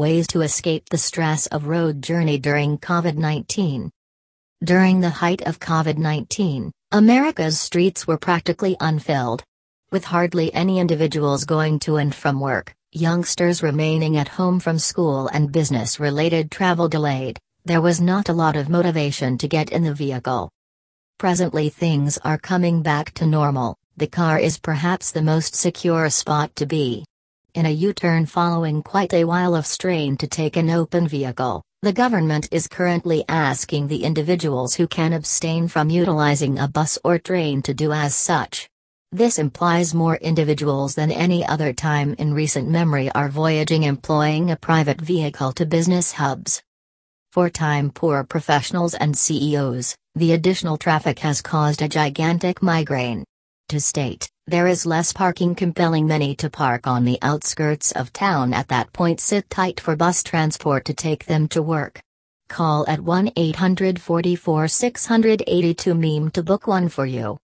Ways to escape the stress of road journey during COVID 19. During the height of COVID 19, America's streets were practically unfilled. With hardly any individuals going to and from work, youngsters remaining at home from school and business related travel delayed, there was not a lot of motivation to get in the vehicle. Presently, things are coming back to normal, the car is perhaps the most secure spot to be. In a U turn following quite a while of strain to take an open vehicle, the government is currently asking the individuals who can abstain from utilizing a bus or train to do as such. This implies more individuals than any other time in recent memory are voyaging employing a private vehicle to business hubs. For time poor professionals and CEOs, the additional traffic has caused a gigantic migraine. To state, there is less parking compelling many to park on the outskirts of town at that point sit tight for bus transport to take them to work. Call at 1 844 682 MEEM to book one for you.